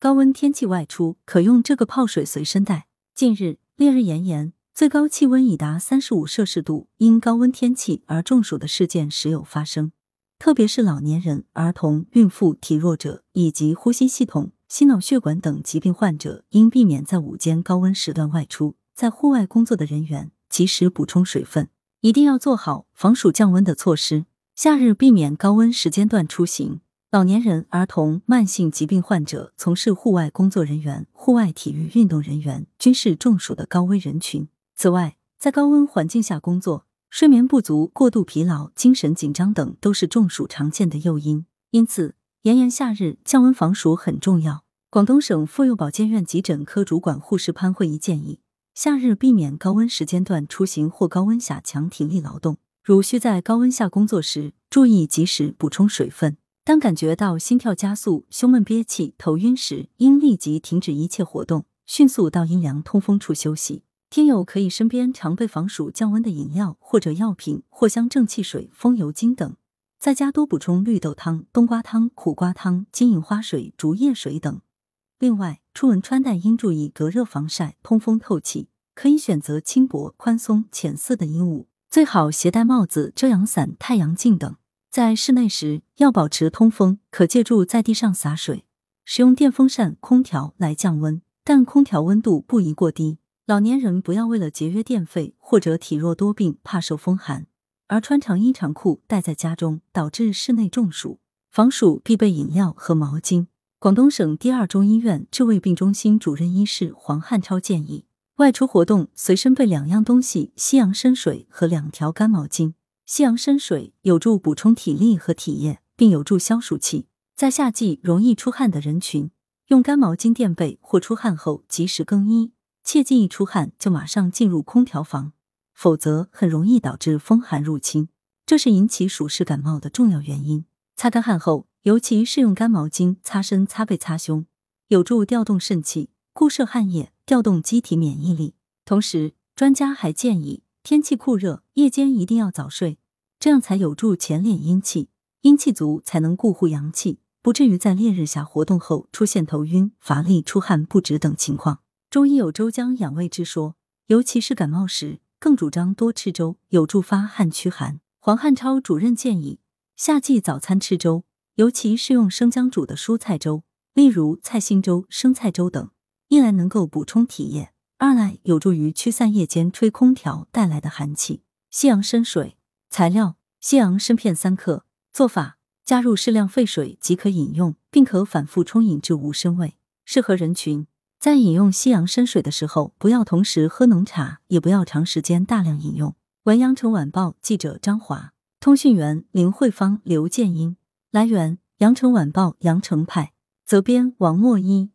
高温天气外出可用这个泡水随身带。近日烈日炎炎，最高气温已达三十五摄氏度，因高温天气而中暑的事件时有发生。特别是老年人、儿童、孕妇、体弱者以及呼吸系统、心脑血管等疾病患者，应避免在午间高温时段外出。在户外工作的人员，及时补充水分，一定要做好防暑降温的措施。夏日避免高温时间段出行。老年人、儿童、慢性疾病患者、从事户外工作人员、户外体育运动人员均是中暑的高危人群。此外，在高温环境下工作。睡眠不足、过度疲劳、精神紧张等都是中暑常见的诱因，因此炎炎夏日降温防暑很重要。广东省妇幼保健院急诊科主管护士潘慧仪建议，夏日避免高温时间段出行或高温下强体力劳动。如需在高温下工作时，注意及时补充水分。当感觉到心跳加速、胸闷憋气、头晕时，应立即停止一切活动，迅速到阴凉通风处休息。听友可以身边常备防暑降温的饮料或者药品，藿香正气水、风油精等，在家多补充绿豆汤、冬瓜汤、苦瓜汤、金银花水、竹叶水等。另外，出门穿戴应注意隔热防晒、通风透气，可以选择轻薄、宽松、浅色的衣物，最好携带帽子、遮阳伞、太阳镜等。在室内时要保持通风，可借助在地上洒水，使用电风扇、空调来降温，但空调温度不宜过低。老年人不要为了节约电费或者体弱多病、怕受风寒而穿长衣长裤待在家中，导致室内中暑。防暑必备饮料和毛巾。广东省第二中医院治未病中心主任医师黄汉超建议，外出活动随身备两样东西：西洋参水和两条干毛巾。西洋参水有助补充体力和体液，并有助消暑气。在夏季容易出汗的人群，用干毛巾垫背或出汗后及时更衣。切记一出汗就马上进入空调房，否则很容易导致风寒入侵，这是引起暑湿感冒的重要原因。擦干汗后，尤其是用干毛巾擦身、擦背、擦胸，有助调动肾气，固摄汗液，调动机体免疫力。同时，专家还建议，天气酷热，夜间一定要早睡，这样才有助前敛阴气，阴气足才能固护阳气，不至于在烈日下活动后出现头晕、乏力、出汗不止等情况。中医有周姜养胃之说，尤其是感冒时，更主张多吃粥，有助发汗驱寒。黄汉超主任建议，夏季早餐吃粥，尤其是用生姜煮的蔬菜粥，例如菜心粥、生菜粥等，一来能够补充体液，二来有助于驱散夜间吹空调带来的寒气。西洋参水材料：西洋参片三克。做法：加入适量沸水即可饮用，并可反复冲饮至无参味。适合人群。在饮用西洋参水的时候，不要同时喝浓茶，也不要长时间大量饮用。文阳城晚报记者张华，通讯员林慧芳、刘建英。来源：阳城晚报阳城派，责编王墨一。